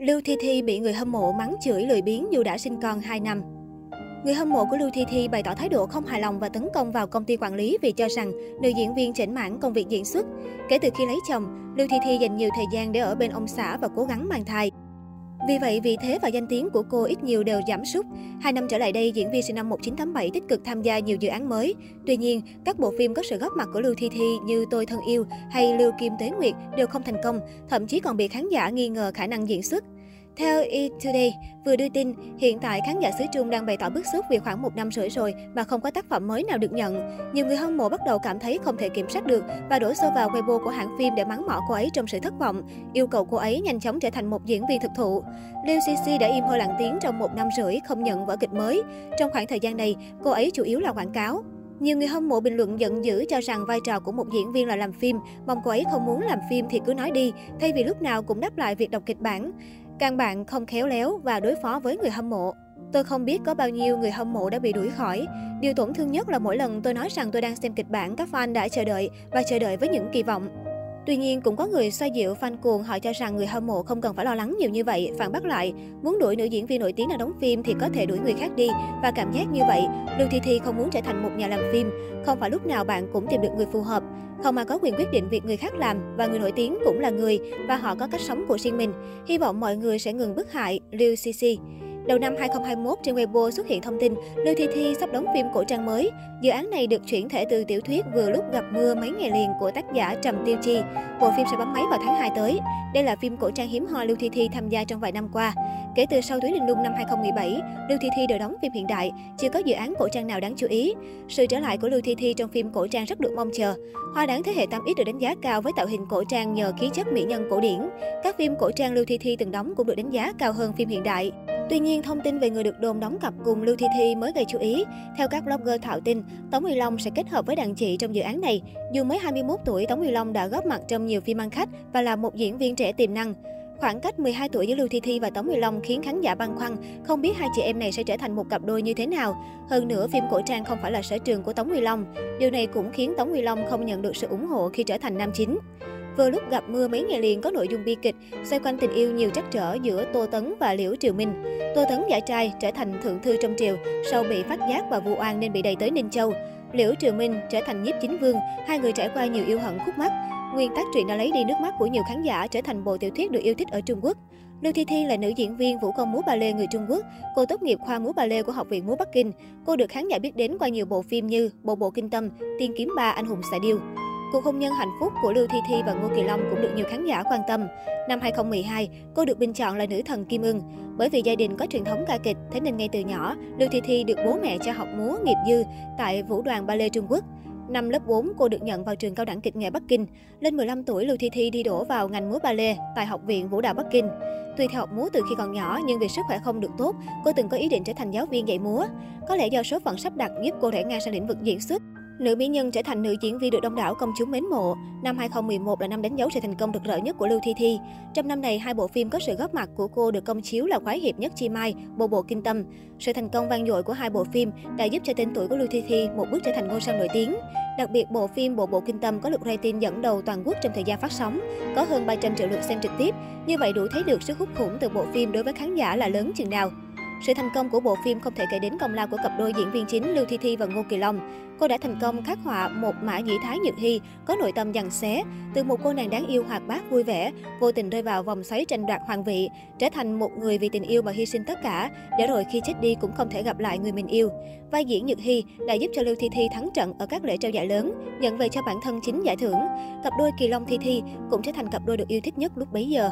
Lưu Thi Thi bị người hâm mộ mắng chửi lười biếng dù đã sinh con 2 năm. Người hâm mộ của Lưu Thi Thi bày tỏ thái độ không hài lòng và tấn công vào công ty quản lý vì cho rằng nữ diễn viên chỉnh mãn công việc diễn xuất. Kể từ khi lấy chồng, Lưu Thi Thi dành nhiều thời gian để ở bên ông xã và cố gắng mang thai. Vì vậy, vị thế và danh tiếng của cô ít nhiều đều giảm sút. Hai năm trở lại đây, diễn viên sinh năm 1987 tích cực tham gia nhiều dự án mới. Tuy nhiên, các bộ phim có sự góp mặt của Lưu Thi Thi như Tôi thân yêu hay Lưu Kim Tế Nguyệt đều không thành công, thậm chí còn bị khán giả nghi ngờ khả năng diễn xuất. Theo E! Today, vừa đưa tin, hiện tại khán giả xứ Trung đang bày tỏ bức xúc vì khoảng một năm rưỡi rồi mà không có tác phẩm mới nào được nhận. Nhiều người hâm mộ bắt đầu cảm thấy không thể kiểm soát được và đổ xô vào Weibo của hãng phim để mắng mỏ cô ấy trong sự thất vọng, yêu cầu cô ấy nhanh chóng trở thành một diễn viên thực thụ. Liu Cixi đã im hơi lặng tiếng trong một năm rưỡi không nhận vở kịch mới. Trong khoảng thời gian này, cô ấy chủ yếu là quảng cáo. Nhiều người hâm mộ bình luận giận dữ cho rằng vai trò của một diễn viên là làm phim, mong cô ấy không muốn làm phim thì cứ nói đi, thay vì lúc nào cũng đáp lại việc đọc kịch bản. Càng bạn không khéo léo và đối phó với người hâm mộ. Tôi không biết có bao nhiêu người hâm mộ đã bị đuổi khỏi. Điều tổn thương nhất là mỗi lần tôi nói rằng tôi đang xem kịch bản, các fan đã chờ đợi và chờ đợi với những kỳ vọng. Tuy nhiên, cũng có người xoay dịu fan cuồng họ cho rằng người hâm mộ không cần phải lo lắng nhiều như vậy, phản bác lại. Muốn đuổi nữ diễn viên nổi tiếng đang đóng phim thì có thể đuổi người khác đi. Và cảm giác như vậy, Lưu Thi Thi không muốn trở thành một nhà làm phim. Không phải lúc nào bạn cũng tìm được người phù hợp. Không mà có quyền quyết định việc người khác làm và người nổi tiếng cũng là người và họ có cách sống của riêng mình. Hy vọng mọi người sẽ ngừng bức hại Liu Cixi. Đầu năm 2021, trên Weibo xuất hiện thông tin Lưu Thi Thi sắp đóng phim cổ trang mới. Dự án này được chuyển thể từ tiểu thuyết Vừa lúc gặp mưa mấy ngày liền của tác giả Trầm Tiêu Chi. Bộ phim sẽ bấm máy vào tháng 2 tới. Đây là phim cổ trang hiếm hoi Lưu Thi Thi tham gia trong vài năm qua. Kể từ sau Túy Linh Lung năm 2017, Lưu Thi Thi đều đóng phim hiện đại, chưa có dự án cổ trang nào đáng chú ý. Sự trở lại của Lưu Thi Thi trong phim cổ trang rất được mong chờ. Hoa đáng thế hệ 8X được đánh giá cao với tạo hình cổ trang nhờ khí chất mỹ nhân cổ điển. Các phim cổ trang Lưu Thi Thi từng đóng cũng được đánh giá cao hơn phim hiện đại. Tuy nhiên, thông tin về người được đồn đóng cặp cùng Lưu Thi Thi mới gây chú ý. Theo các blogger thạo tin, Tống Huy Long sẽ kết hợp với đàn chị trong dự án này. Dù mới 21 tuổi, Tống Huy Long đã góp mặt trong nhiều phim ăn khách và là một diễn viên trẻ tiềm năng. Khoảng cách 12 tuổi giữa Lưu Thi Thi và Tống Huy Long khiến khán giả băn khoăn, không biết hai chị em này sẽ trở thành một cặp đôi như thế nào. Hơn nữa, phim cổ trang không phải là sở trường của Tống Huy Long. Điều này cũng khiến Tống Huy Long không nhận được sự ủng hộ khi trở thành nam chính. Vừa lúc gặp mưa mấy ngày liền có nội dung bi kịch, xoay quanh tình yêu nhiều trắc trở giữa Tô Tấn và Liễu Triều Minh. Tô Tấn giải trai trở thành thượng thư trong triều, sau bị phát giác và vu oan nên bị đầy tới Ninh Châu. Liễu Triều Minh trở thành nhiếp chính vương, hai người trải qua nhiều yêu hận khúc mắc. Nguyên tác truyện đã lấy đi nước mắt của nhiều khán giả trở thành bộ tiểu thuyết được yêu thích ở Trung Quốc. Lưu Thi Thi là nữ diễn viên vũ công múa ballet người Trung Quốc. Cô tốt nghiệp khoa múa ballet của Học viện múa Bắc Kinh. Cô được khán giả biết đến qua nhiều bộ phim như Bộ Bộ Kinh Tâm, Tiên Kiếm Ba, Anh Hùng Xạ Điêu. Cuộc hôn nhân hạnh phúc của Lưu Thi Thi và Ngô Kỳ Long cũng được nhiều khán giả quan tâm. Năm 2012, cô được bình chọn là nữ thần Kim Ưng. Bởi vì gia đình có truyền thống ca kịch, thế nên ngay từ nhỏ, Lưu Thi Thi được bố mẹ cho học múa nghiệp dư tại Vũ đoàn Ballet Trung Quốc. Năm lớp 4, cô được nhận vào trường cao đẳng kịch nghệ Bắc Kinh. Lên 15 tuổi, Lưu Thi Thi đi đổ vào ngành múa ballet tại Học viện Vũ đạo Bắc Kinh. Tuy theo học múa từ khi còn nhỏ nhưng vì sức khỏe không được tốt, cô từng có ý định trở thành giáo viên dạy múa. Có lẽ do số phận sắp đặt giúp cô rẽ ngang sang lĩnh vực diễn xuất. Nữ mỹ nhân trở thành nữ diễn viên được đông đảo công chúng mến mộ. Năm 2011 là năm đánh dấu sự thành công rực rỡ nhất của Lưu Thi Thi. Trong năm này, hai bộ phim có sự góp mặt của cô được công chiếu là Khoái hiệp nhất chi mai, Bộ bộ kinh tâm. Sự thành công vang dội của hai bộ phim đã giúp cho tên tuổi của Lưu Thi Thi một bước trở thành ngôi sao nổi tiếng. Đặc biệt, bộ phim Bộ Bộ Kinh Tâm có lượt rating dẫn đầu toàn quốc trong thời gian phát sóng, có hơn 300 triệu lượt xem trực tiếp. Như vậy đủ thấy được sức hút khủng từ bộ phim đối với khán giả là lớn chừng nào. Sự thành công của bộ phim không thể kể đến công lao của cặp đôi diễn viên chính Lưu Thi Thi và Ngô Kỳ Long. Cô đã thành công khắc họa một mã nhĩ thái nhược hy, có nội tâm dằn xé, từ một cô nàng đáng yêu hoạt bát vui vẻ, vô tình rơi vào vòng xoáy tranh đoạt hoàng vị, trở thành một người vì tình yêu mà hy sinh tất cả, để rồi khi chết đi cũng không thể gặp lại người mình yêu. Vai diễn Nhược Hy đã giúp cho Lưu Thi Thi thắng trận ở các lễ trao giải lớn, nhận về cho bản thân chính giải thưởng. Cặp đôi Kỳ Long Thi Thi cũng trở thành cặp đôi được yêu thích nhất lúc bấy giờ.